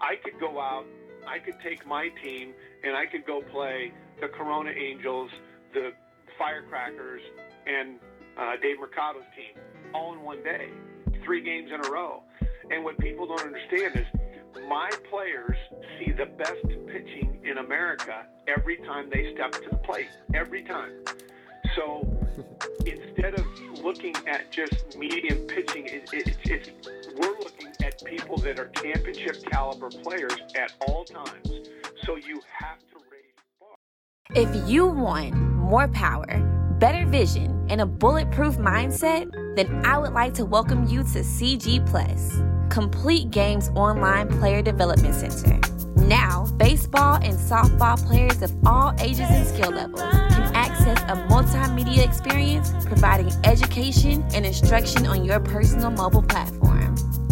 I could go out, I could take my team, and I could go play the Corona Angels, the Firecrackers, and uh, Dave Mercado's team all in one day, three games in a row. And what people don't understand is my players see the best pitching in America every time they step to the plate, every time. So instead of looking at just medium pitching, it, it, it's we're looking at people that are championship caliber players at all times. So you have to raise the bar. If you want more power, better vision, and a bulletproof mindset, then I would like to welcome you to CG Plus, Complete Games Online Player Development Center. Now, baseball and softball players of all ages and skill levels can access a multimedia experience providing education and instruction on your personal mobile platform.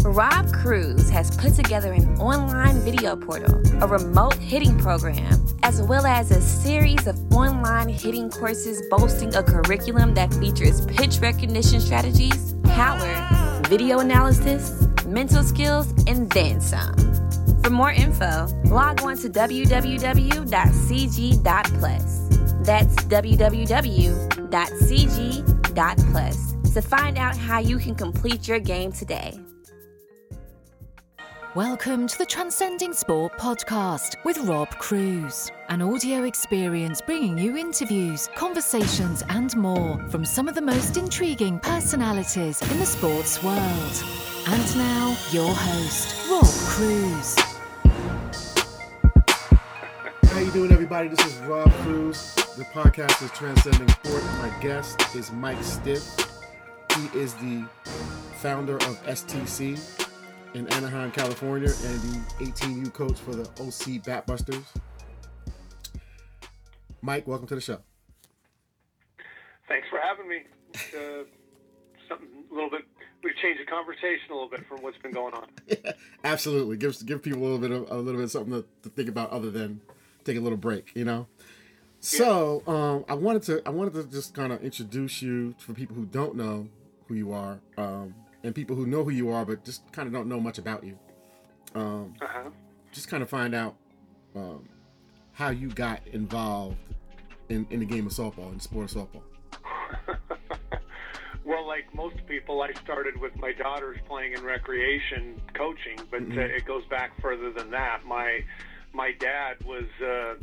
Rob Cruz has put together an online video portal, a remote hitting program, as well as a series of online hitting courses boasting a curriculum that features pitch recognition strategies, power, video analysis, mental skills, and then some. For more info, log on to www.cg.plus. That's www.cg.plus to find out how you can complete your game today. Welcome to the Transcending Sport podcast with Rob Cruz, an audio experience bringing you interviews, conversations, and more from some of the most intriguing personalities in the sports world. And now, your host, Rob Cruz. How you doing, everybody? This is Rob Cruz. The podcast is Transcending Sport. My guest is Mike Stith. He is the founder of STC in Anaheim, California, and the 18U coach for the OC Batbusters. Mike, welcome to the show. Thanks for having me. Uh, something a little bit. We've changed the conversation a little bit from what's been going on. yeah, absolutely. Give give people a little bit of a little bit of something to, to think about other than take a little break, you know. So um, I wanted to I wanted to just kind of introduce you for people who don't know who you are, um, and people who know who you are but just kind of don't know much about you. Um, uh-huh. Just kind of find out um, how you got involved in, in the game of softball, in the sport of softball. well, like most people, I started with my daughters playing in recreation coaching, but mm-hmm. uh, it goes back further than that. My my dad was uh,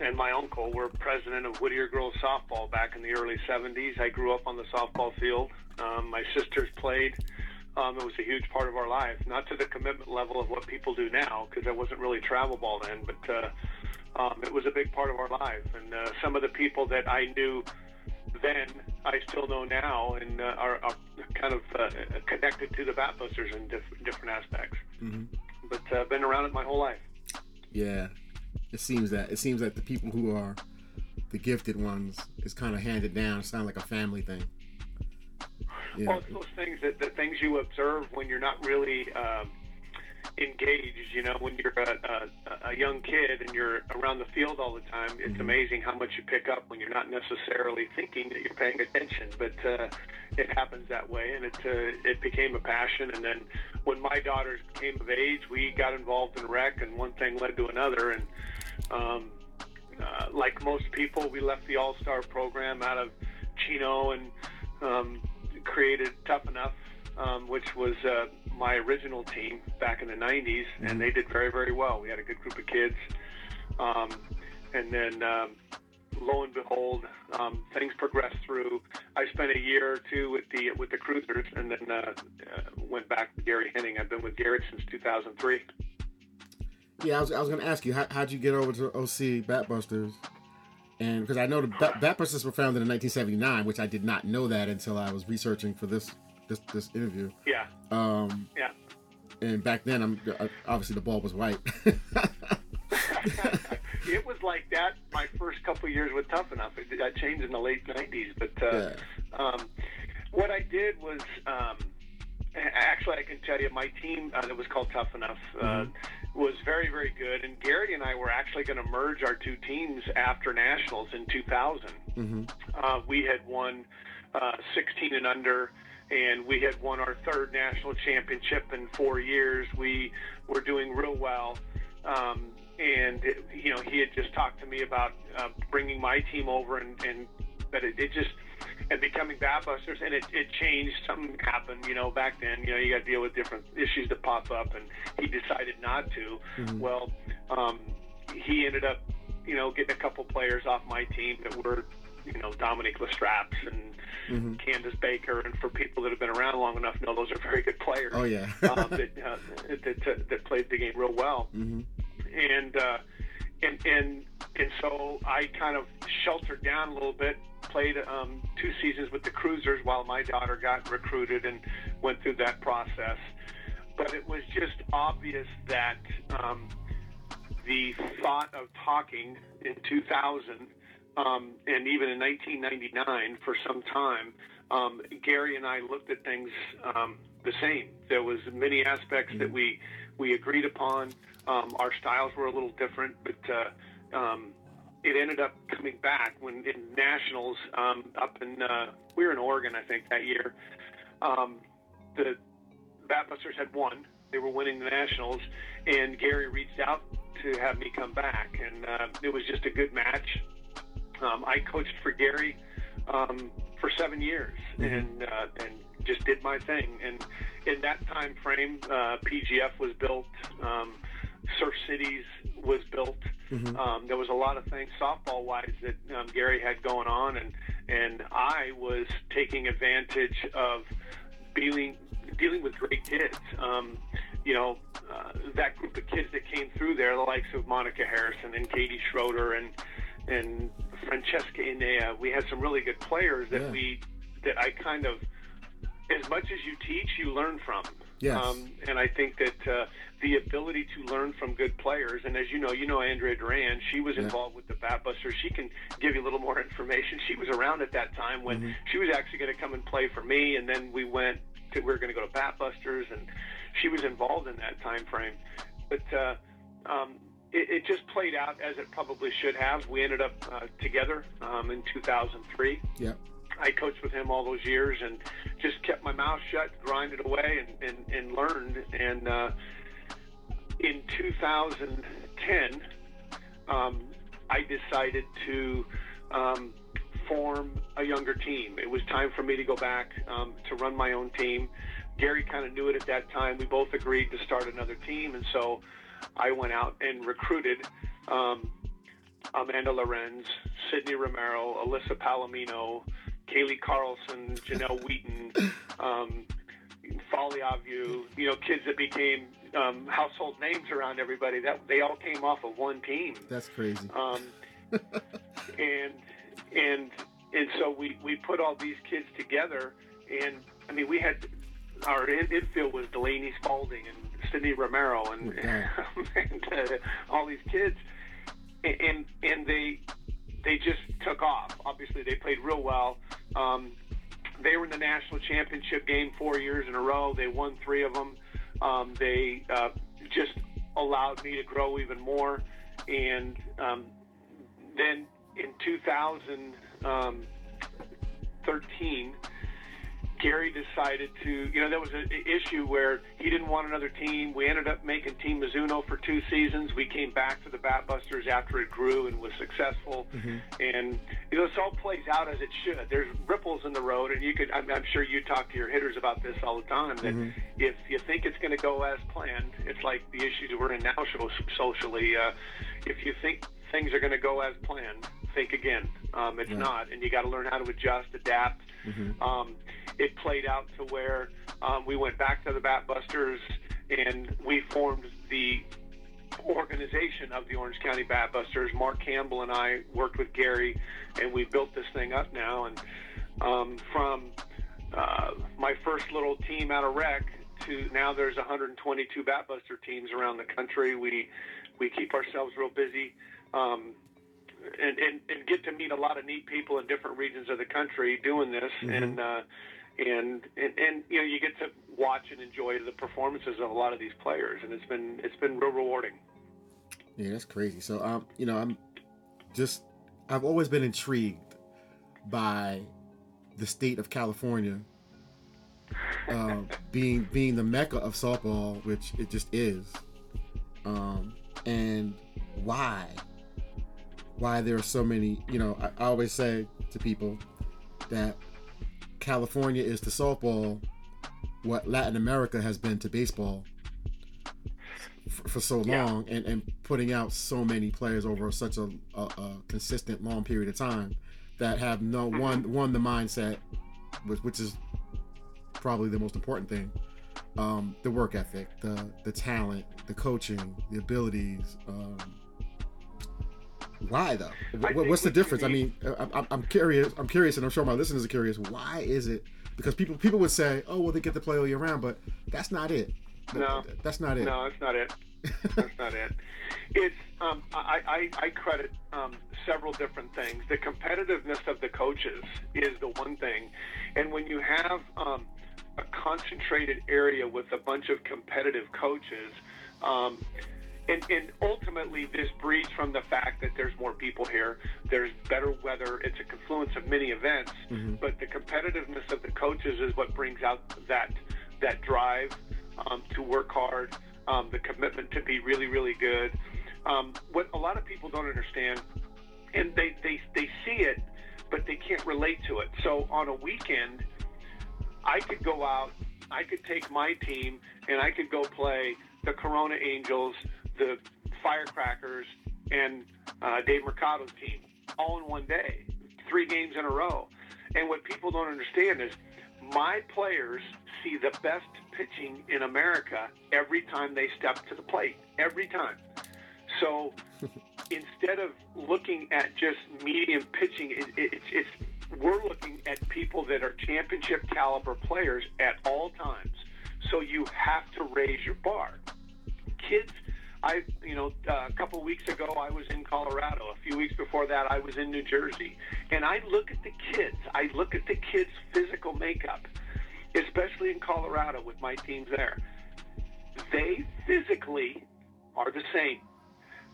and my uncle were president of Whittier Girls Softball back in the early 70s. I grew up on the softball field. Um, my sisters played. Um, it was a huge part of our life, not to the commitment level of what people do now, because there wasn't really travel ball then, but uh, um, it was a big part of our life. And uh, some of the people that I knew then, I still know now, and uh, are, are kind of uh, connected to the Batbusters in diff- different aspects. Mm-hmm. But uh, been around it my whole life. Yeah, it seems that it seems that the people who are the gifted ones is kind of handed down. It's of like a family thing. Yeah. Well, it's those things that the things you observe when you're not really um, engaged. You know, when you're a, a, a young kid and you're around the field all the time, it's mm-hmm. amazing how much you pick up when you're not necessarily thinking that you're paying attention. But uh, it happens that way, and it uh, it became a passion. And then when my daughters came of age, we got involved in rec, and one thing led to another. And um, uh, like most people, we left the All Star program out of Chino and um, created Tough Enough, um, which was uh, my original team back in the 90s, and they did very, very well. We had a good group of kids. Um, and then um, lo and behold, um, things progressed through. I spent a year or two with the with the Cruisers, and then uh, uh, went back to Gary Henning. I've been with Gary since 2003. Yeah, I was, I was going to ask you how, how'd you get over to OC Batbusters, and because I know the Bat, Batbusters were founded in 1979, which I did not know that until I was researching for this this this interview. Yeah. Um, yeah. And back then, I'm uh, obviously the ball was white. it was like that my first couple years with Tough Enough. It, I changed in the late '90s, but uh, yeah. um, what I did was um, actually I can tell you my team uh, that was called Tough Enough uh, mm-hmm. Was very very good, and Gary and I were actually going to merge our two teams after nationals in 2000. Mm-hmm. Uh, we had won uh, 16 and under and we had won our third national championship in four years. We were doing real well. Um, and it, you know he had just talked to me about uh, bringing my team over and, and that it, it just and becoming Batbusters, and it, it changed. Something happened, you know, back then. You know, you got to deal with different issues that pop up, and he decided not to. Mm-hmm. Well, um, he ended up, you know, getting a couple players off my team that were, you know, Dominique Lestrapes and mm-hmm. Candace Baker, and for people that have been around long enough, know those are very good players. Oh yeah, um, that, uh, that, that, that played the game real well. Mm-hmm. And uh, and and and so I kind of sheltered down a little bit. Played um, two seasons with the Cruisers while my daughter got recruited and went through that process. But it was just obvious that um, the thought of talking in 2000 um, and even in 1999 for some time, um, Gary and I looked at things um, the same. There was many aspects that we we agreed upon. Um, our styles were a little different, but uh, um, it ended up coming back when in nationals um, up in uh, we were in Oregon, I think that year. Um, the Batbusters had won; they were winning the nationals, and Gary reached out to have me come back, and uh, it was just a good match. Um, I coached for Gary um, for seven years, mm-hmm. and uh, and just did my thing. And in that time frame, uh, PGF was built. Surf Cities was built. Mm-hmm. Um, there was a lot of things softball wise that um, Gary had going on, and and I was taking advantage of dealing dealing with great kids. Um, you know, uh, that group of kids that came through there, the likes of Monica Harrison and Katie Schroeder and and Francesca Inea. We had some really good players that yeah. we that I kind of as much as you teach, you learn from. Yes. Um, and I think that uh, the ability to learn from good players, and as you know, you know Andrea Duran, she was yeah. involved with the Batbusters. She can give you a little more information. She was around at that time when mm-hmm. she was actually going to come and play for me, and then we went to we were going to go to Batbusters, and she was involved in that time frame. But uh, um, it, it, just played out as it probably should have. We ended up uh, together um, in 2003. Yeah. I coached with him all those years and just kept my mouth shut, grinded away, and, and, and learned. And uh, in 2010, um, I decided to um, form a younger team. It was time for me to go back um, to run my own team. Gary kind of knew it at that time. We both agreed to start another team, and so I went out and recruited um, Amanda Lorenz, Sydney Romero, Alyssa Palomino, Kaylee Carlson, Janelle Wheaton, um, Folly Avu, you know, kids that became um, household names around everybody. That they all came off of one team. That's crazy. Um, and and and so we we put all these kids together, and I mean we had our infield was Delaney Spaulding and Sydney Romero and, okay. and uh, all these kids, and and they they just took off. Obviously, they played real well. Um, they were in the national championship game four years in a row. They won three of them. Um, they uh, just allowed me to grow even more. And um, then in 2013, Gary decided to, you know, there was an issue where he didn't want another team. We ended up making Team Mizuno for two seasons. We came back to the Batbusters after it grew and was successful. Mm-hmm. And, you know, this all plays out as it should. There's ripples in the road, and you could, I'm, I'm sure you talk to your hitters about this all the time, that mm-hmm. if you think it's going to go as planned, it's like the issues we're in now socially. Uh, if you think things are going to go as planned, think again. Um, it's yeah. not, and you got to learn how to adjust, adapt. Mm-hmm. Um, it played out to where um, we went back to the Batbusters and we formed the organization of the Orange County Batbusters. Mark Campbell and I worked with Gary, and we built this thing up now. And um, from uh, my first little team out of rec to now there's 122 Batbuster teams around the country. We we keep ourselves real busy. Um, and, and, and get to meet a lot of neat people in different regions of the country doing this, mm-hmm. and uh, and, and and you know you get to watch and enjoy the performances of a lot of these players, and it's been it's been real rewarding. Yeah, that's crazy. So um, you know, I'm just I've always been intrigued by the state of California uh, being being the mecca of softball, which it just is, um, and why why there are so many. You know, I, I always say to people that California is to softball what Latin America has been to baseball for, for so long, yeah. and, and putting out so many players over such a, a, a consistent long period of time that have no mm-hmm. one one the mindset, which, which is probably the most important thing. Um, the work ethic, the the talent, the coaching, the abilities. Um, why though? What, what's the difference? I mean, I, am curious. I'm curious, and I'm sure my listeners are curious. Why is it? Because people people would say, "Oh, well, they get to play all year round," but that's not it. No, that's not it. No, that's not it. that's not it. It's um, I, I, I credit um, several different things. The competitiveness of the coaches is the one thing, and when you have um, a concentrated area with a bunch of competitive coaches. Um, and, and, ultimately, this breeds from the fact that there's more people here. There's better weather. It's a confluence of many events, mm-hmm. but the competitiveness of the coaches is what brings out that that drive um, to work hard, um, the commitment to be really, really good. Um, what a lot of people don't understand, and they, they they see it, but they can't relate to it. So on a weekend, I could go out, I could take my team, and I could go play the Corona Angels the Firecrackers and uh, Dave Mercado's team all in one day, three games in a row. And what people don't understand is my players see the best pitching in America every time they step to the plate, every time. So instead of looking at just medium pitching, it, it, it's, it's we're looking at people that are championship caliber players at all times. So you have to raise your bar. Kids I, you know, uh, a couple weeks ago, I was in Colorado. A few weeks before that, I was in New Jersey. And I look at the kids. I look at the kids' physical makeup, especially in Colorado with my teams there. They physically are the same.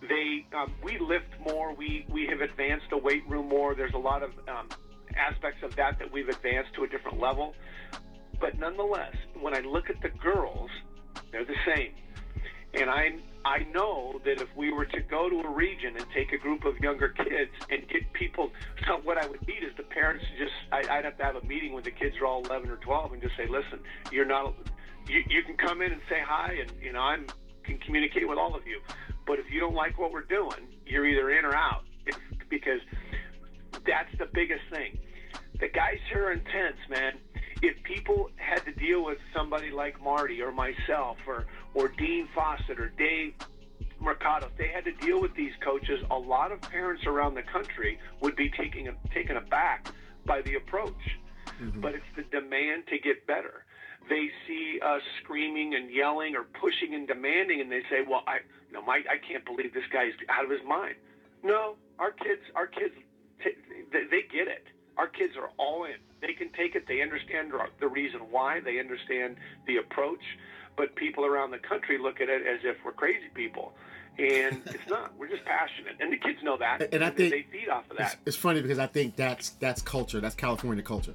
They, um, we lift more. We we have advanced the weight room more. There's a lot of um, aspects of that that we've advanced to a different level. But nonetheless, when I look at the girls, they're the same. And I I know that if we were to go to a region and take a group of younger kids and get people, so what I would need is the parents to just, I, I'd have to have a meeting when the kids are all 11 or 12 and just say, listen, you're not, you, you can come in and say hi and, you know, I can communicate with all of you. But if you don't like what we're doing, you're either in or out if, because that's the biggest thing. The guys here are intense, man if people had to deal with somebody like Marty or myself or or Dean Fawcett or Dave Mercado, if they had to deal with these coaches, a lot of parents around the country would be taking a, taken aback by the approach. Mm-hmm. But it's the demand to get better. They see us screaming and yelling or pushing and demanding, and they say, "Well, I, know, my, I can't believe this guy's out of his mind." No, our kids, our kids, they, they get it. Our kids are all in. They can take it. They understand the reason why. They understand the approach. But people around the country look at it as if we're crazy people. And it's not. We're just passionate, and the kids know that. And, I think they feed off of that. It's, it's, funny because I think that's that's culture. That's California culture.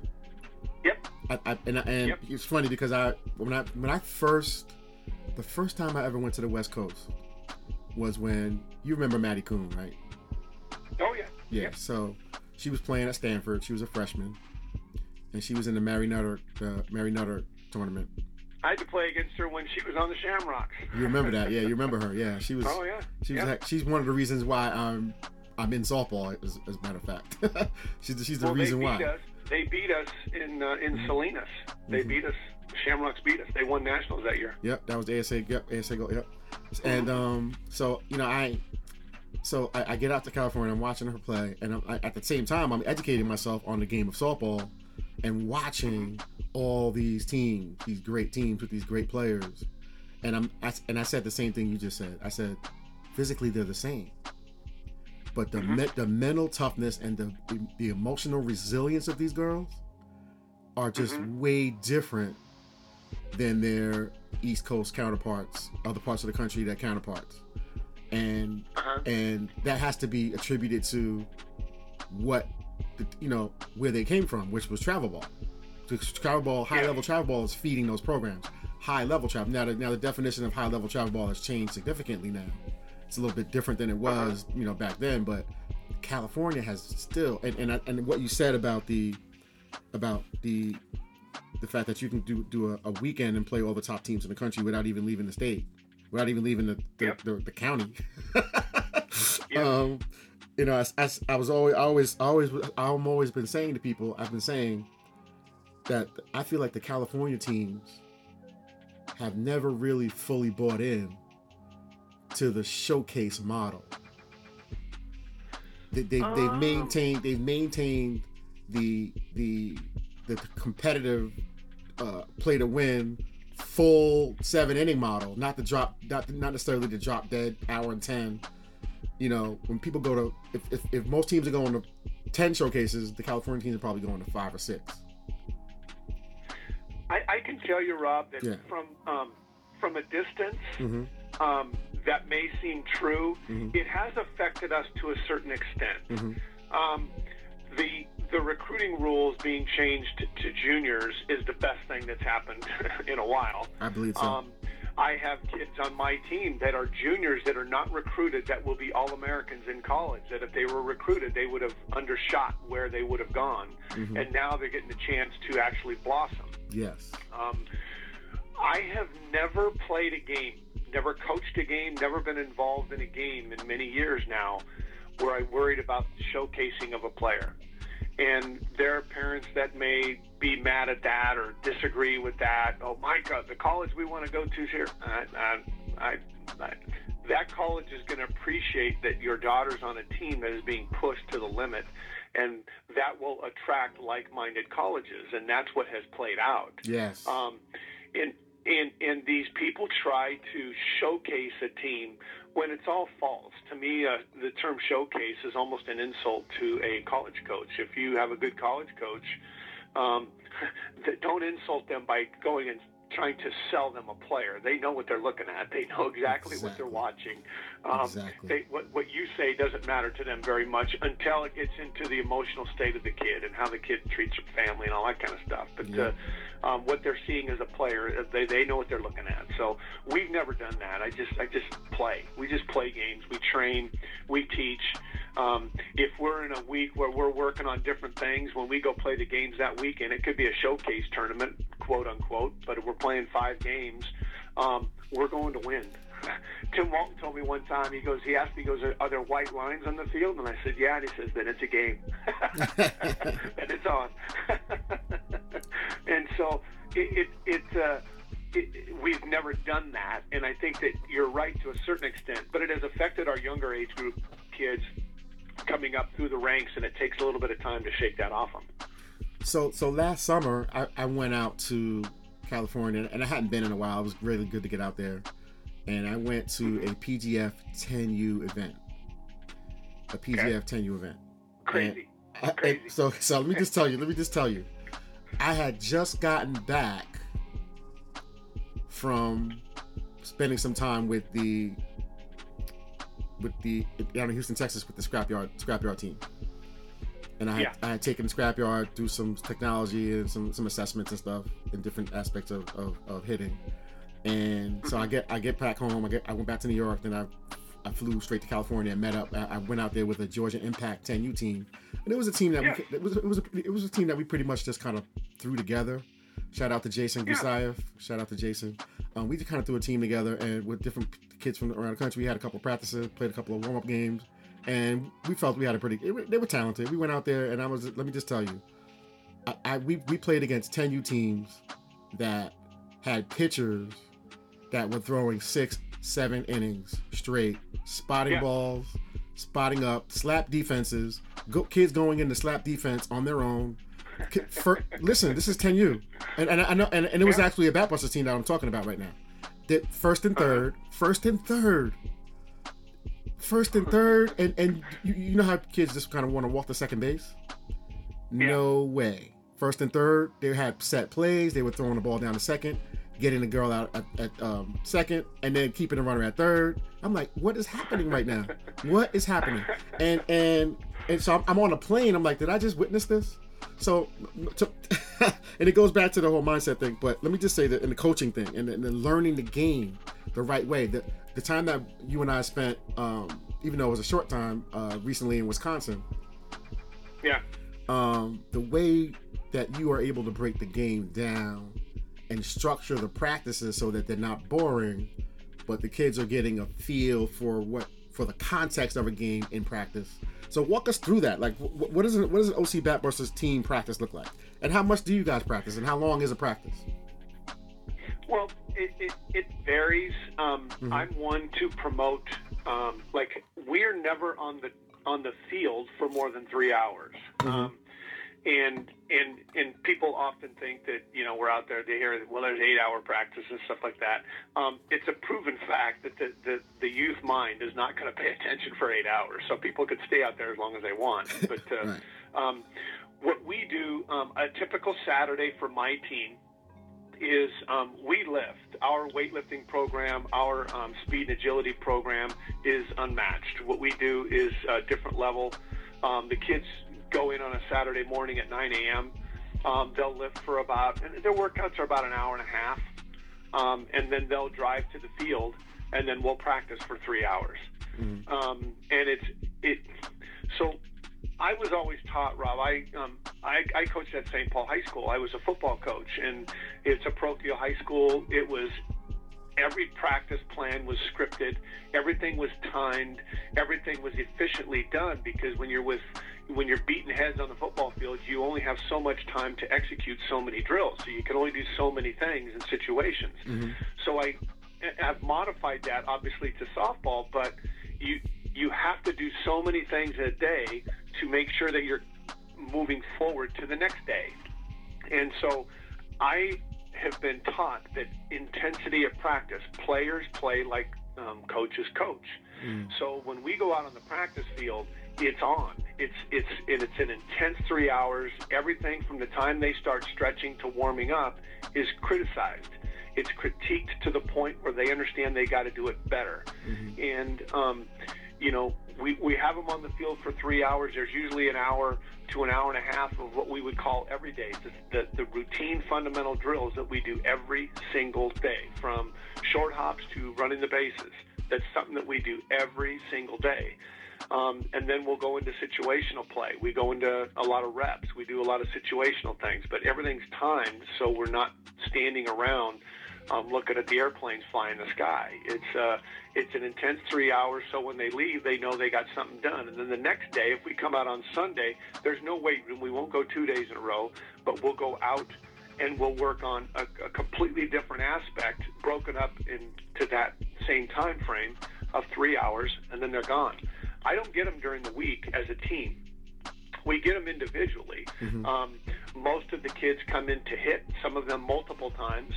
Yep. I, I, and and yep. it's funny because I when I when I first the first time I ever went to the West Coast was when you remember Maddie Kuhn, right? Oh yeah. Yeah. Yep. So she was playing at Stanford. She was a freshman, and she was in the Mary Nutter the Mary Nutter tournament. I had to play against her when she was on the Shamrocks. You remember that? Yeah, you remember her. Yeah, she was. Oh yeah. She was. Yeah. She's one of the reasons why I'm I'm in softball. As, as a matter of fact, she's she's the well, reason they why. Us. They beat us in uh, in mm-hmm. Salinas. They mm-hmm. beat us. Shamrocks beat us. They won nationals that year. Yep, that was the ASA. Yep, ASA goal. Yep. Mm-hmm. And um, so you know, I so I, I, get out to California. I'm watching her play, and I, at the same time, I'm educating myself on the game of softball and watching all these teams, these great teams with these great players. And I'm I, and I said the same thing you just said. I said physically they're the same, but the mm-hmm. me, the mental toughness and the the emotional resilience of these girls are just mm-hmm. way different than their East Coast counterparts, other parts of the country, that counterparts and uh-huh. and that has to be attributed to what the, you know where they came from, which was travel ball. travel ball, high level travel ball is feeding those programs. High level travel. Now, the, now the definition of high level travel ball has changed significantly now. It's a little bit different than it uh-huh. was, uh-huh. you know, back then. But California has still, and and, and what you said about the about the the fact that you can do do a, a, weekend and play all the top teams in the country without even leaving the state, without even leaving the the, yep. the, the county. yep. um, you know, I, I, I was always, always, always, I'm always been saying to people, I've been saying that I feel like the California teams have never really fully bought in to the showcase model. They, they, have oh. maintained, they've maintained the the the competitive uh, play to win full seven inning model, not the drop, not not necessarily the drop dead hour and ten you know, when people go to if, if, if most teams are going to ten showcases, the California teams are probably going to five or six. I, I can tell you, Rob, that yeah. from um, from a distance, mm-hmm. um, that may seem true. Mm-hmm. It has affected us to a certain extent. Mm-hmm. Um, the the recruiting rules being changed to, to, juniors is the best thing that's happened in a while. I believe so. Um, I have kids on my team that are juniors that are not recruited that will be All Americans in college. That if they were recruited, they would have undershot where they would have gone, mm-hmm. and now they're getting the chance to actually blossom. Yes. Um, I have never played a game, never coached a game, never been involved in a game in many years now, where I worried about the showcasing of a player and there are parents that may be mad at that or disagree with that. Oh, my God, the college we want to go to is here, I, I, I, I, that college is going to appreciate that your daughter's on a team that is being pushed to the limit, and that will attract like-minded colleges, and that's what has played out. Yes. Um, and and and these people try to showcase a team when it's all false. To me, uh, the term showcase is almost an insult to a college coach. If you have a good college coach, um, don't insult them by going and trying to sell them a player. They know what they're looking at. They know exactly, exactly. what they're watching. Um, exactly. They, what, what you say doesn't matter to them very much until it gets into the emotional state of the kid and how the kid treats their family and all that kind of stuff. But yeah. uh, um, what they're seeing as a player. Uh, they, they know what they're looking at. So we've never done that. I just I just play. We just play games. We train. We teach. Um, if we're in a week where we're working on different things, when we go play the games that weekend, it could be a showcase tournament, quote unquote. But if we're playing five games, um, we're going to win. Tim Walton told me one time, he goes, he asked me, he goes, are, there white lines on the field? And I said, yeah. And he says, then it's a game. and it's on. and so it, it, it, uh, it, we've never done that. And I think that you're right to a certain extent, but it has affected our younger age group kids coming up through the ranks, and it takes a little bit of time to shake that off them. So, so last summer, I, I went out to California, and I hadn't been in a while. It was really good to get out there and I went to a PGF 10U event. A PGF okay. 10U event. Crazy. I, Crazy. so so let me just tell you, let me just tell you. I had just gotten back from spending some time with the with the down in Houston, Texas with the scrapyard scrapyard team. And I had, yeah. I had taken the scrapyard, do some technology and some, some assessments and stuff in different aspects of, of, of hitting and so I get I get back home. I get I went back to New York. Then I I flew straight to California and met up. I, went out there with a Georgia Impact 10U team, and it was a team that yeah. we, it was it was a, it was a team that we pretty much just kind of threw together. Shout out to Jason yeah. Gusayev. Shout out to Jason. Um, we just kind of threw a team together, and with different kids from around the country, we had a couple of practices, played a couple of warm up games, and we felt we had a pretty. It, they were talented. We went out there, and I was. Let me just tell you, I, I we we played against 10U teams that had pitchers that were throwing six, seven innings straight, spotting yeah. balls, spotting up, slap defenses, go, kids going into slap defense on their own. For, listen, this is 10U, and, and I know, and, and it was yeah. actually a Batbusters team that I'm talking about right now. That first and 3rd uh-huh. first and third, first and third, and and you, you know how kids just kind of want to walk the second base. Yeah. No way. First and third, they had set plays. They were throwing the ball down to second getting the girl out at, at um, second, and then keeping the runner at third. I'm like, what is happening right now? What is happening? And and and so I'm, I'm on a plane. I'm like, did I just witness this? So, to, and it goes back to the whole mindset thing. But let me just say that in the coaching thing and, and learning the game the right way. The, the time that you and I spent, um, even though it was a short time, uh, recently in Wisconsin. Yeah. Um, the way that you are able to break the game down and structure the practices so that they're not boring, but the kids are getting a feel for what for the context of a game in practice. So walk us through that. Like, what, what does it, what does an OC Batbusters team practice look like, and how much do you guys practice, and how long is a practice? Well, it, it, it varies. Um, mm-hmm. I'm one to promote. Um, like, we're never on the on the field for more than three hours. Mm-hmm. Um, and and and people often think that you know we're out there. They hear well, there's eight hour practice and stuff like that. Um, it's a proven fact that the, the the youth mind is not going to pay attention for eight hours. So people could stay out there as long as they want. But uh, right. um, what we do, um, a typical Saturday for my team is um, we lift. Our weightlifting program, our um, speed and agility program is unmatched. What we do is a different level. Um, the kids go in on a Saturday morning at 9 a.m. Um, they'll lift for about, and their workouts are about an hour and a half, um, and then they'll drive to the field, and then we'll practice for three hours. Mm-hmm. Um, and it's it. So I was always taught, Rob. I um, I, I coached at St. Paul High School. I was a football coach, and it's a parochial high school. It was every practice plan was scripted. Everything was timed. Everything was efficiently done because when you're with when you're beating heads on the football field, you only have so much time to execute so many drills. So you can only do so many things in situations. Mm-hmm. So I have modified that obviously to softball, but you you have to do so many things in a day to make sure that you're moving forward to the next day. And so I have been taught that intensity of practice, players play like um, coaches coach. Mm. So when we go out on the practice field, it's on. It's it's it's an intense three hours. Everything from the time they start stretching to warming up is criticized. It's critiqued to the point where they understand they got to do it better. Mm-hmm. And um, you know, we, we have them on the field for three hours. There's usually an hour to an hour and a half of what we would call every day, the, the, the routine fundamental drills that we do every single day, from short hops to running the bases. That's something that we do every single day. Um, and then we'll go into situational play. We go into a lot of reps. We do a lot of situational things, but everything's timed so we're not standing around um, looking at the airplanes flying the sky. It's uh, it's an intense three hours. So when they leave, they know they got something done. And then the next day, if we come out on Sunday, there's no weight room. We won't go two days in a row, but we'll go out and we'll work on a, a completely different aspect, broken up into that same time frame of three hours, and then they're gone. I don't get them during the week as a team. We get them individually. Mm-hmm. Um, most of the kids come in to hit, some of them multiple times.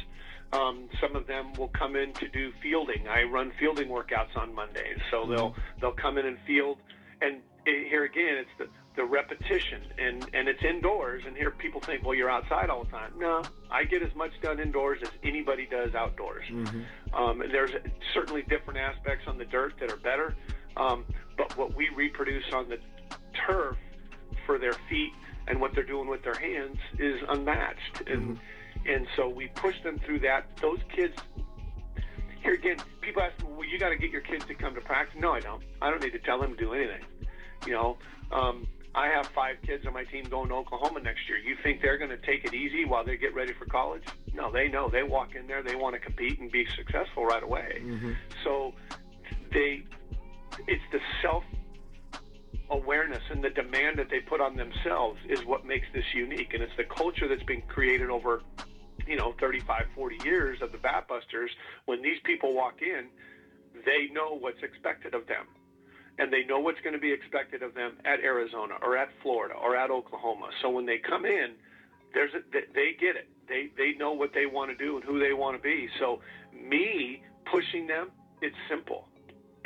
Um, some of them will come in to do fielding. I run fielding workouts on Mondays, so mm-hmm. they'll they'll come in and field. And here again, it's the the repetition, and and it's indoors. And here people think, well, you're outside all the time. No, I get as much done indoors as anybody does outdoors. Mm-hmm. Um, and there's certainly different aspects on the dirt that are better, um, but what we reproduce on the turf for their feet and what they're doing with their hands is unmatched. And mm-hmm and so we push them through that. Those kids, here again, people ask me, well, you got to get your kids to come to practice. No, I don't. I don't need to tell them to do anything. You know, um, I have five kids on my team going to Oklahoma next year. You think they're going to take it easy while they get ready for college? No, they know. They walk in there, they want to compete and be successful right away. Mm-hmm. So they, it's the self awareness and the demand that they put on themselves is what makes this unique. And it's the culture that's been created over you know 35 40 years of the Batbusters when these people walk in they know what's expected of them. And they know what's going to be expected of them at Arizona or at Florida or at Oklahoma. So when they come in there's a, they get it. They they know what they want to do and who they want to be. So me pushing them it's simple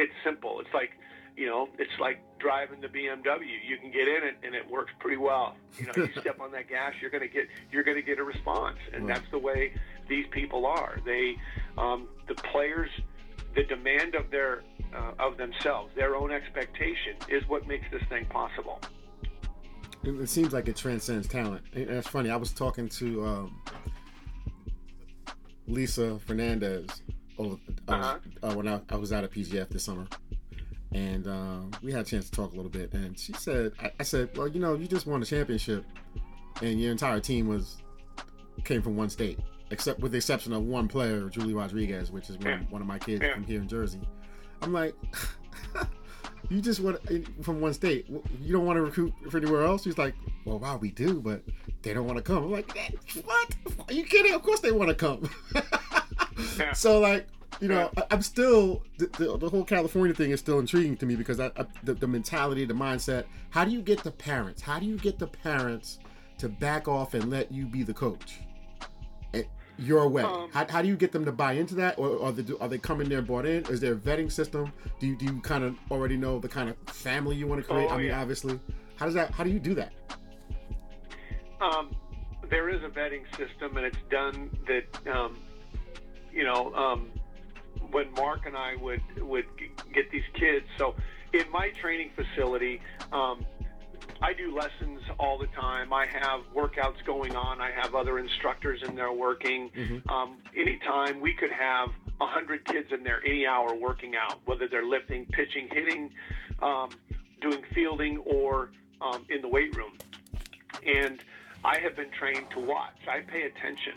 it's simple it's like you know, it's like driving the BMW. You can get in it and it works pretty well. You know, you step on that gas, you're going to get you're going to get a response, and right. that's the way these people are. They, um, the players, the demand of their uh, of themselves, their own expectation is what makes this thing possible. it seems like it transcends talent. And it's funny. I was talking to um, Lisa Fernandez over, uh-huh. uh, when I, I, was out at PGF this summer, and uh, we had a chance to talk a little bit. And she said, I, I, said, well, you know, you just won a championship, and your entire team was came from one state, except with the exception of one player, Julie Rodriguez, which is one, yeah. one of my kids yeah. from here in Jersey. I'm like. you just want from one state. You don't want to recruit for anywhere else. He's like, well, wow, we do, but they don't want to come. I'm like, what? Are you kidding? Of course they want to come. yeah. So like, you know. I, am still the, the, the, whole California thing is still intriguing to me because I, I, the, the mentality, the mindset. How do you get the parents? How do you get the parents to back off and let you be the coach? your way? Um, how, how do you get them to buy into that, or are they are they coming there bought in? Is there a vetting system? Do you do you kind of already know the kind of family you want to create? Oh, I mean, yeah. obviously, how does that? How do you do that? Um, there is a vetting system, and it's done that. Um, you know, um, when Mark and I would would get these kids, so in my training facility, um, I do lessons all the time. I have workouts going on. I have other instructors in there working. Mm-hmm. Um, anytime we could have a hundred kids in there any hour working out, whether they're lifting, pitching, hitting, um, doing fielding, or um, in the weight room. And I have been trained to watch. I pay attention.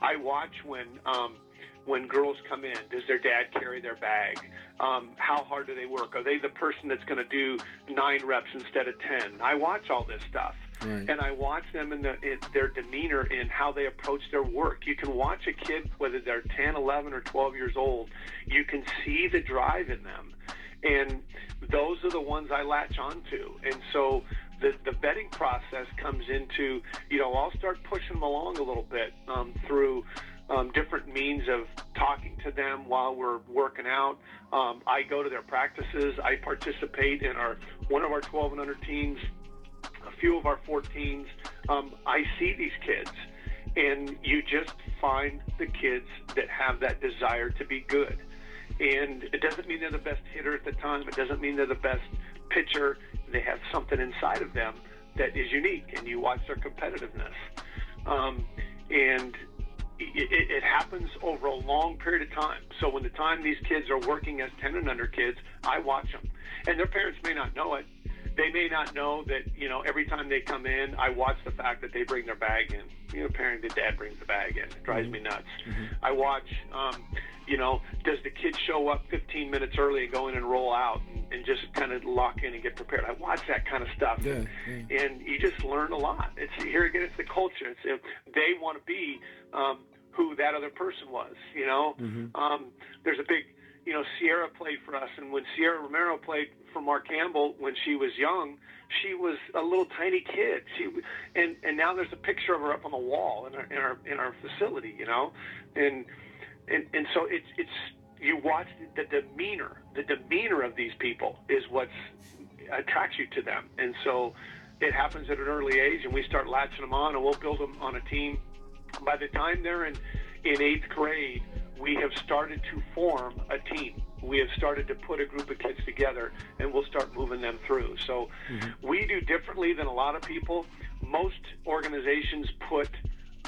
I watch when um, when girls come in? Does their dad carry their bag? Um, how hard do they work? Are they the person that's going to do nine reps instead of 10? I watch all this stuff. Right. And I watch them in, the, in their demeanor in how they approach their work. You can watch a kid, whether they're 10, 11, or 12 years old, you can see the drive in them. And those are the ones I latch onto. And so the, the vetting process comes into, you know, I'll start pushing them along a little bit um, through um, different means of talking to them while we're working out. Um, I go to their practices. I participate in our one of our 12 and under teams, a few of our 14s. Um, I see these kids, and you just find the kids that have that desire to be good. And it doesn't mean they're the best hitter at the time. It doesn't mean they're the best pitcher. They have something inside of them that is unique, and you watch their competitiveness. Um, and it, it, happens over a long period of time. So when the time these kids are working as 10 and under kids, I watch them. And their parents may not know it. They may not know that, you know, every time they come in, I watch the fact that they bring their bag in. You know, parent, the dad brings the bag in. It drives mm-hmm. me nuts. Mm-hmm. I watch, um, you know, does the kid show up 15 minutes early and go in and roll out and, and just kind of lock in and get prepared? I watch that kind of stuff. Yeah, yeah. And you just learn a lot. It's here again, it's the culture. It's, if they want to be, um, who that other person was. You know, mm-hmm. um, there's a big, you know, Sierra played for us, and when Sierra Romero played for Mark Campbell when she was young, she was a little tiny kid. She and and now there's a picture of her up on the wall in our in our in our facility. You know, and and and so it's it's you watch the demeanor. The demeanor of these people is what attracts you to them, and so it happens at an early age, and we start latching them on, and we'll build them on a team by the time they're in, in eighth grade, we have started to form a team. We have started to put a group of kids together and we'll start moving them through. So mm-hmm. we do differently than a lot of people. Most organizations put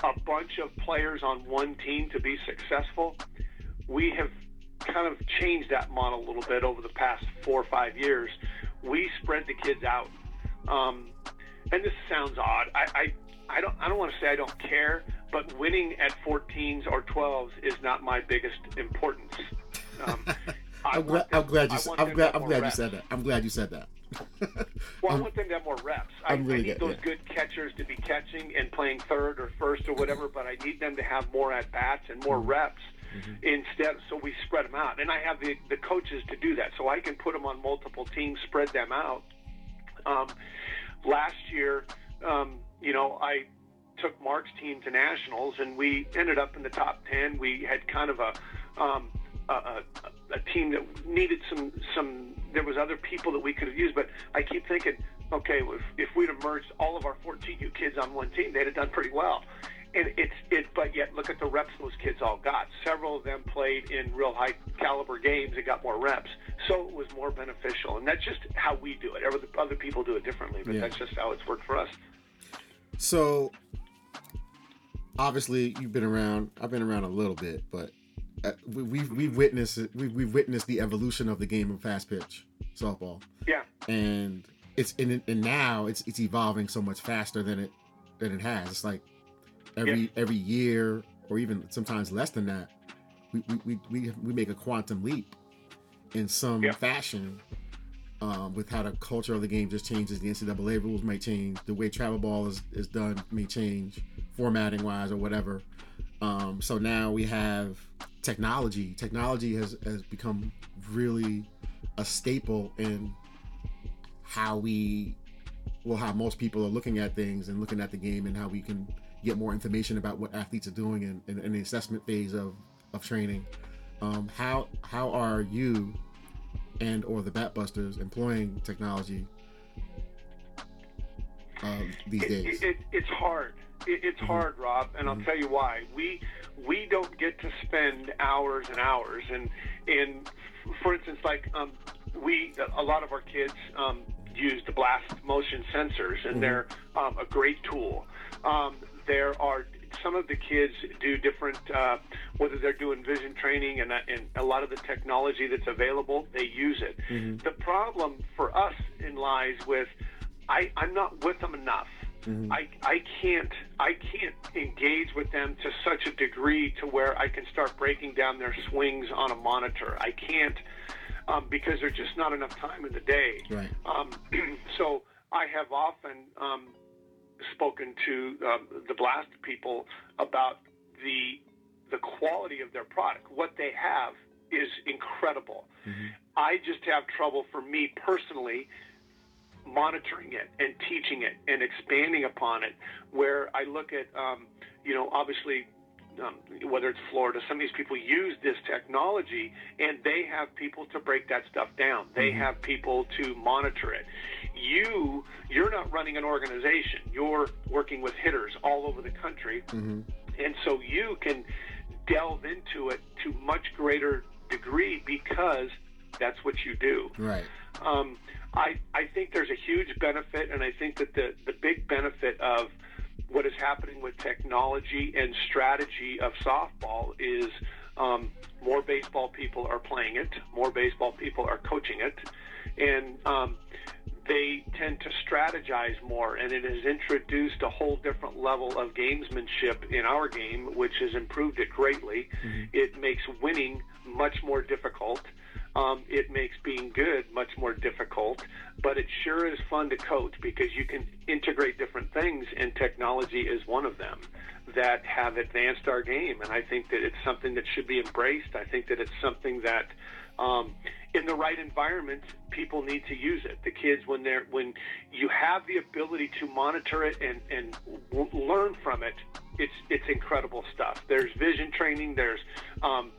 a bunch of players on one team to be successful. We have kind of changed that model a little bit over the past four or five years. We spread the kids out. Um, and this sounds odd. I, I, I don't I don't want to say I don't care, but winning at 14s or 12s is not my biggest importance. Um, I'm, glad, I'm, glad, you. I'm glad. I'm glad you said that. I'm glad you said that. well, I want them to have more reps. I, really I need good, those yeah. good catchers to be catching and playing third or first or whatever, but I need them to have more at bats and more mm-hmm. reps mm-hmm. instead. So we spread them out, and I have the the coaches to do that, so I can put them on multiple teams, spread them out. Um, last year, um, you know, I took Mark's team to nationals, and we ended up in the top ten. We had kind of a um, a, a, a team that needed some some. There was other people that we could have used, but I keep thinking, okay, if, if we'd have merged all of our 14 U kids on one team, they'd have done pretty well. and it's it. But yet, look at the reps those kids all got. Several of them played in real high caliber games and got more reps, so it was more beneficial. And that's just how we do it. Other other people do it differently, but Yeah. that's just how it's worked for us. So obviously you've been around. I've been around a little bit, but uh, we, we've we've witnessed it. We, we've witnessed the evolution of the game of fast pitch softball, Yeah, and it's in it, and now it's it's evolving so much faster than it than it has. It's like every Yeah. every year, or even sometimes less than that, we we, we, we, we make a quantum leap in some Yeah. fashion. Um, with how the culture of the game just changes, the NCAA rules might change, the way travel ball is, is done may change, formatting wise or whatever. Um, so now we have technology. Technology has, has become really a staple in how we, well, how most people are looking at things and looking at the game and how we can get more information about what athletes are doing in, in, in the assessment phase of, of training. Um, how how are you and or the Batbusters employing technology uh, these it, days? it, it, it's hard. It, it's hard, Rob, and I'll tell you why. We we don't get to spend hours and hours, and and for instance, like um, we a lot of our kids um, use the blast motion sensors, and they're um, a great tool. Um, there are some of the kids do different, uh, whether they're doing vision training and, and a lot of the technology that's available, they use it. The problem for us in lies with I, I'm not with them enough. I, I can't I can't engage with them to such a degree to where I can start breaking down their swings on a monitor. I can't um, because there's just not enough time in the day. Right. Um, so I have often um, spoken to um, the blast people about the the quality of their product. What they have is incredible. I just have trouble for me personally monitoring it and teaching it and expanding upon it. Where I look at, um, you know, obviously, um, whether it's Florida, some of these people use this technology and they have people to break that stuff down. They have people to monitor it. You, you're not running an organization. You're working with hitters all over the country, and so you can delve into it to much greater degree because that's what you do. Right. Um, I, I think there's a huge benefit, and I think that the, the big benefit of what is happening with technology and strategy of softball is um, more baseball people are playing it, more baseball people are coaching it, and um, they tend to strategize more, and it has introduced a whole different level of gamesmanship in our game, which has improved it greatly. It makes winning much more difficult. Um, it makes being good much more difficult, but it sure is fun to coach because you can integrate different things, and technology is one of them that have advanced our game. And I think that it's something that should be embraced. I think that it's something that, um, in the right environment, people need to use it. The kids, when they're when you have the ability to monitor it and and w- learn from it, it's it's incredible stuff. There's vision training. There's um,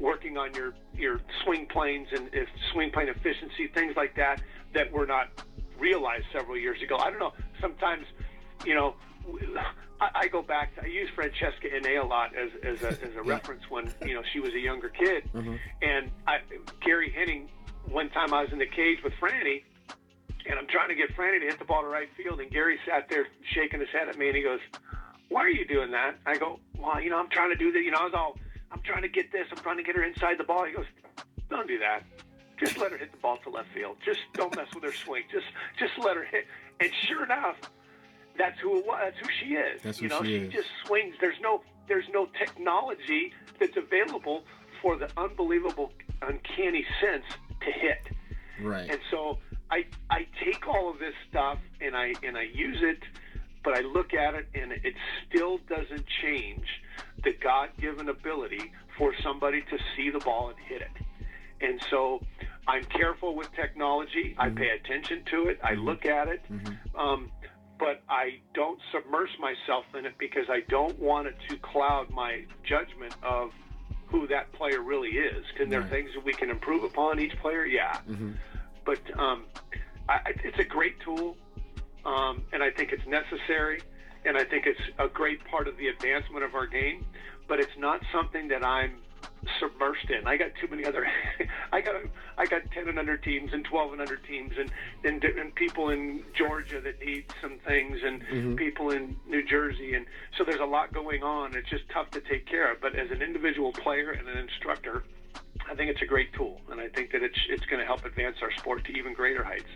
working on your your swing planes and if swing plane efficiency, things like that that were not realized several years ago. I don't know. Sometimes, you know, I, I go back. To, I use Francesca Enea a lot as as a, as a reference when you know she was a younger kid, mm-hmm. and I, Gary Henning. One time I was in the cage with Franny, and I'm trying to get Franny to hit the ball to right field, and Gary sat there shaking his head at me, and he goes, "Why are you doing that?" I go, "Well, you know, I'm trying to do that. You know, I was all, I'm trying to get this. I'm trying to get her inside the ball." He goes, "Don't do that. Just let her hit the ball to left field. Just don't mess with her swing. Just, just let her hit." And sure enough, that's who it was. That's who she is. That's you who know, she she is. just swings. There's no, there's no technology that's available for the unbelievable, uncanny sense to hit. Right. And so I I take all of this stuff and I and I use it, but I look at it and it still doesn't change the God-given ability for somebody to see the ball and hit it. And so I'm careful with technology. I pay attention to it. I look at it. Um, but I don't submerge myself in it because I don't want it to cloud my judgment of who that player really is. Can there Right. things that we can improve upon each player? Yeah. But um, I- it's a great tool, um, and I think it's necessary. And I think it's a great part of the advancement of our game. But it's not something that I'm submersed in. I got too many other. I got I got ten and under teams and twelve and under teams and and, and people in Georgia that need some things and mm-hmm. people in New Jersey and so there's a lot going on. It's just tough to take care of. But as an individual player and an instructor, I think it's a great tool, and I think that it's it's going to help advance our sport to even greater heights.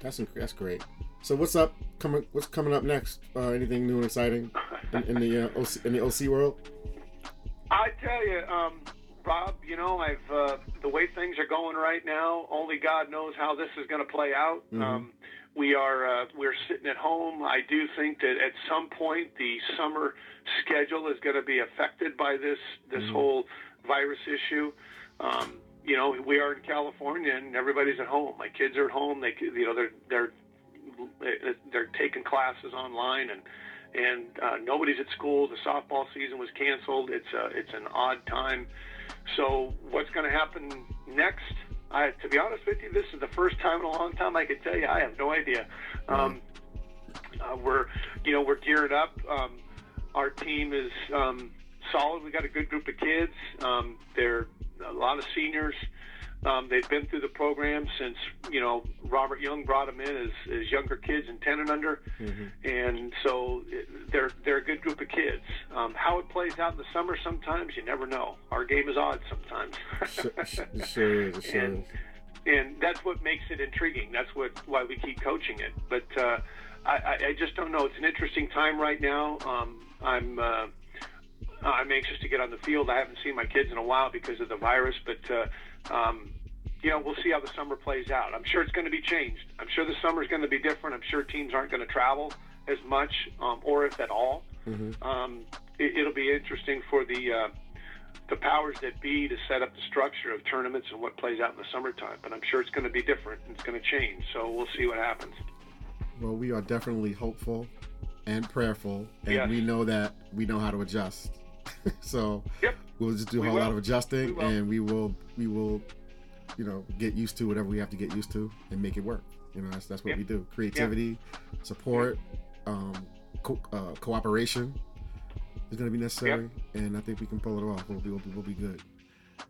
That's that's great. So what's up coming? What's coming up next? Uh, anything new and exciting in, in the uh, OC, in the OC world? I tell you, um, Rob, you know, I've uh, the way things are going right now. Only God knows how this is going to play out. Mm-hmm. Um, we are uh, we're sitting at home. I do think that at some point the summer schedule is going to be affected by this this mm-hmm. whole virus issue. Um, you know, we are in California and everybody's at home. My kids are at home. They, you know, they're they're they're taking classes online and and uh, nobody's at school. The softball season was canceled. It's a, it's an odd time. So what's going to happen next? I, to be honest with you, this is the first time in a long time I can tell you. I have no idea. Um, uh, we're, you know, we're geared up. Um, our team is um, solid. We got a good group of kids. Um, they're a lot of seniors. Um, they've been through the program since you know Robert Young brought them in as, as younger kids and ten and under, mm-hmm. and so they're they're a good group of kids. Um, how it plays out in the summer, sometimes you never know. Our game is odd sometimes. sure, sure. Sure and, and that's what makes it intriguing. That's what why we keep coaching it. But uh, I, I just don't know. It's an interesting time right now. Um, I'm. Uh, I'm anxious to get on the field. I haven't seen my kids in a while because of the virus, but uh, um, you know, we'll see how the summer plays out. I'm sure it's going to be changed. I'm sure the summer is going to be different. I'm sure teams aren't going to travel as much, um, or if at all. Mm-hmm. Um, it, will be interesting for the uh, the powers that be to set up the structure of tournaments and what plays out in the summertime. But I'm sure it's going to be different. It's going to change. So we'll see what happens. Well, we are definitely hopeful and prayerful, and yes. we know that we know how to adjust. so yep. We'll just do a whole lot of adjusting, we and we will we will you know get used to whatever we have to get used to and make it work. You know that's that's what yep. we do. Creativity, yep. support, um, co- uh, cooperation is going to be necessary, and I think we can pull it off. We'll be we'll be, we'll be good.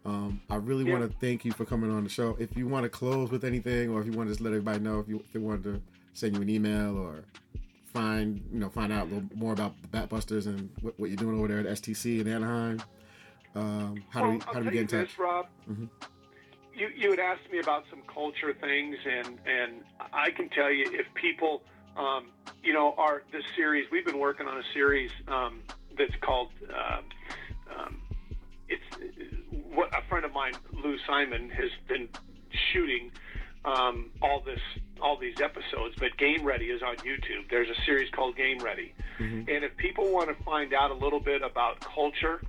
Um, I really want to thank you for coming on the show. If you want to close with anything, or if you want to just let everybody know if you if they wanted to send you an email or find you know find out a little more about the Batbusters and what, what you're doing over there at STC in Anaheim, um, how well, do we how do we get in touch? This, Rob. Mm-hmm. You you had asked me about some culture things, and and I can tell you if people, um, you know, are this series we've been working on a series um, that's called. Uh, um, it's what a friend of mine, Lou Simon, has been shooting um, all this all these episodes, but Game Ready is on YouTube. There's a series called Game Ready, mm-hmm. and if people want to find out a little bit about culture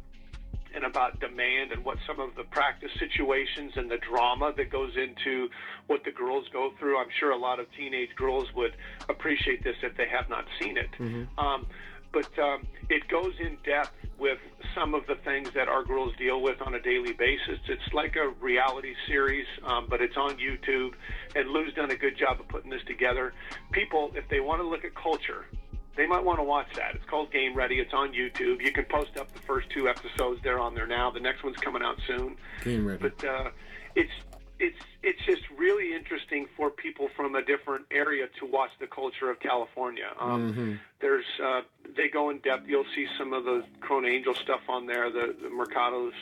and about demand and what some of the practice situations and the drama that goes into what the girls go through, I'm sure a lot of teenage girls would appreciate this if they have not seen it. Mm-hmm. Um, but um, it goes in depth with some of the things that our girls deal with on a daily basis. It's like a reality series, um, but it's on YouTube, and Lou's done a good job of putting this together. People, if they want to look at culture, they might want to watch that. It's called Game Ready. It's on YouTube. You can post up the first two episodes. They're on there now. The next one's coming out soon. Game Ready. But uh, it's it's it's just really interesting for people from a different area to watch the culture of California. Um, mm-hmm. There's uh, they go in depth. You'll see some of the Corona Angel stuff on there. The, the Mercados,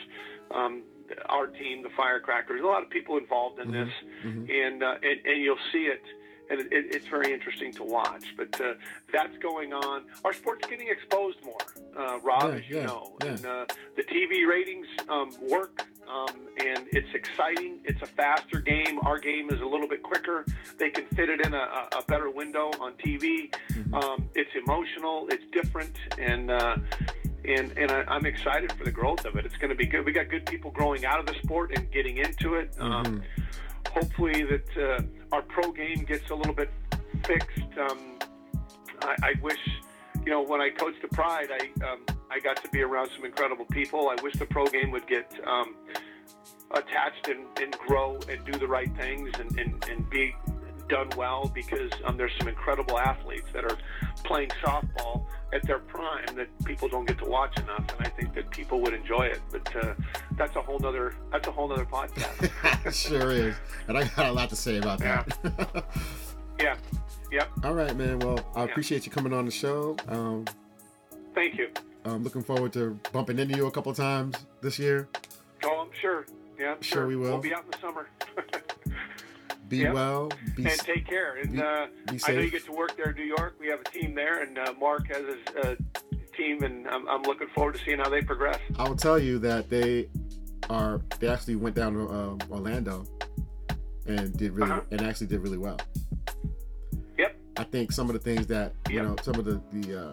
um, our team, the Firecrackers. A lot of people involved in mm-hmm. this, mm-hmm. and, uh, and and you'll see it. And it, it, it's very interesting to watch. But uh, that's going on. Our sport's getting exposed more, uh, Rob, yeah, as you yeah, know. Yeah. And uh, the TV ratings um, work um, and it's exciting. It's a faster game. Our game is a little bit quicker. They can fit it in a, a better window on TV. Mm-hmm. Um, it's emotional. It's different, and uh, and and I, am excited for the growth of it. It's going to be good. We got good people growing out of the sport and getting into it. Um, mm-hmm. Um, hopefully, that uh, our pro game gets a little bit fixed. Um, I, I wish you know, when I coached the Pride, I um, I got to be around some incredible people. I wish the pro game would get um, attached and, and grow and do the right things and, and, and be done well because um, there's some incredible athletes that are playing softball at their prime that people don't get to watch enough, and I think that people would enjoy it. But uh, that's a whole nother that's a whole nother podcast. sure is, and I got a lot to say about that. Yeah. yeah. Yep. All right, man. Well, I yeah. appreciate you coming on the show. Um, Thank you. I'm looking forward to bumping into you a couple times this year. Oh, I'm sure. Yeah, I'm sure. sure we will. We'll be out in the summer. be yep. well. Be and take care. And be, uh, be I know you get to work there in New York. We have a team there, and uh, Mark has his uh, team, and I'm, I'm, looking forward to seeing how they progress. I will tell you that they are. They actually went down to uh, Orlando and did really uh-huh. and actually did really well. Yep. I think some of the things that you yep. know, some of the the uh,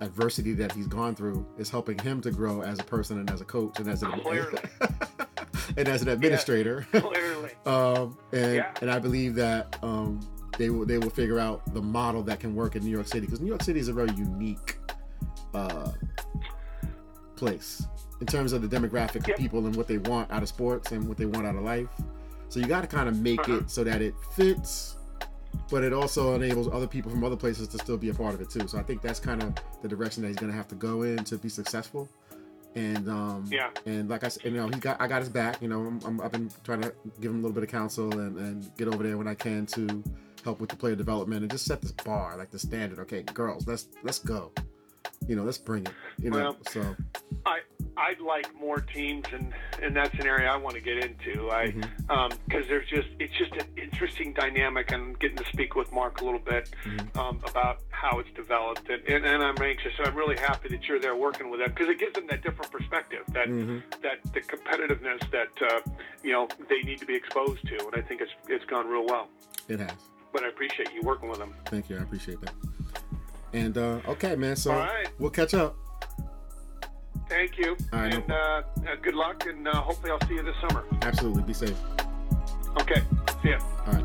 adversity that he's gone through is helping him to grow as a person and as a coach and as an and as an administrator. Yeah, clearly. um, and yeah. and I believe that um, they will they will figure out the model that can work in New York City because New York City is a very unique uh, place in terms of the demographic yep. of people and what they want out of sports and what they want out of life. So you got to kind of make uh-huh. it so that it fits but it also enables other people from other places to still be a part of it too. So I think that's kind of the direction that he's going to have to go in to be successful. And um, yeah, and like I said, you know, he got I got his back. You know, i have been trying to give him a little bit of counsel and, and get over there when I can to help with the player development and just set this bar, like the standard. Okay, girls, let's let's go. You know, let's bring it. You know, well, so I I'd like more teams, and and that's an area I want to get into. I because mm-hmm. um, there's just it's just an interesting dynamic, and getting to speak with Mark a little bit mm-hmm. um, about how it's developed, and, and, and I'm anxious. I'm really happy that you're there working with them because it gives them that different perspective, that mm-hmm. that the competitiveness that uh, you know they need to be exposed to, and I think it's it's gone real well. It has. But I appreciate you working with them. Thank you. I appreciate that. And uh, okay, man. So right. we'll catch up. Thank you. Right, and no uh, uh, good luck, and uh, hopefully I'll see you this summer. Absolutely. Be safe. Okay. See ya. All right.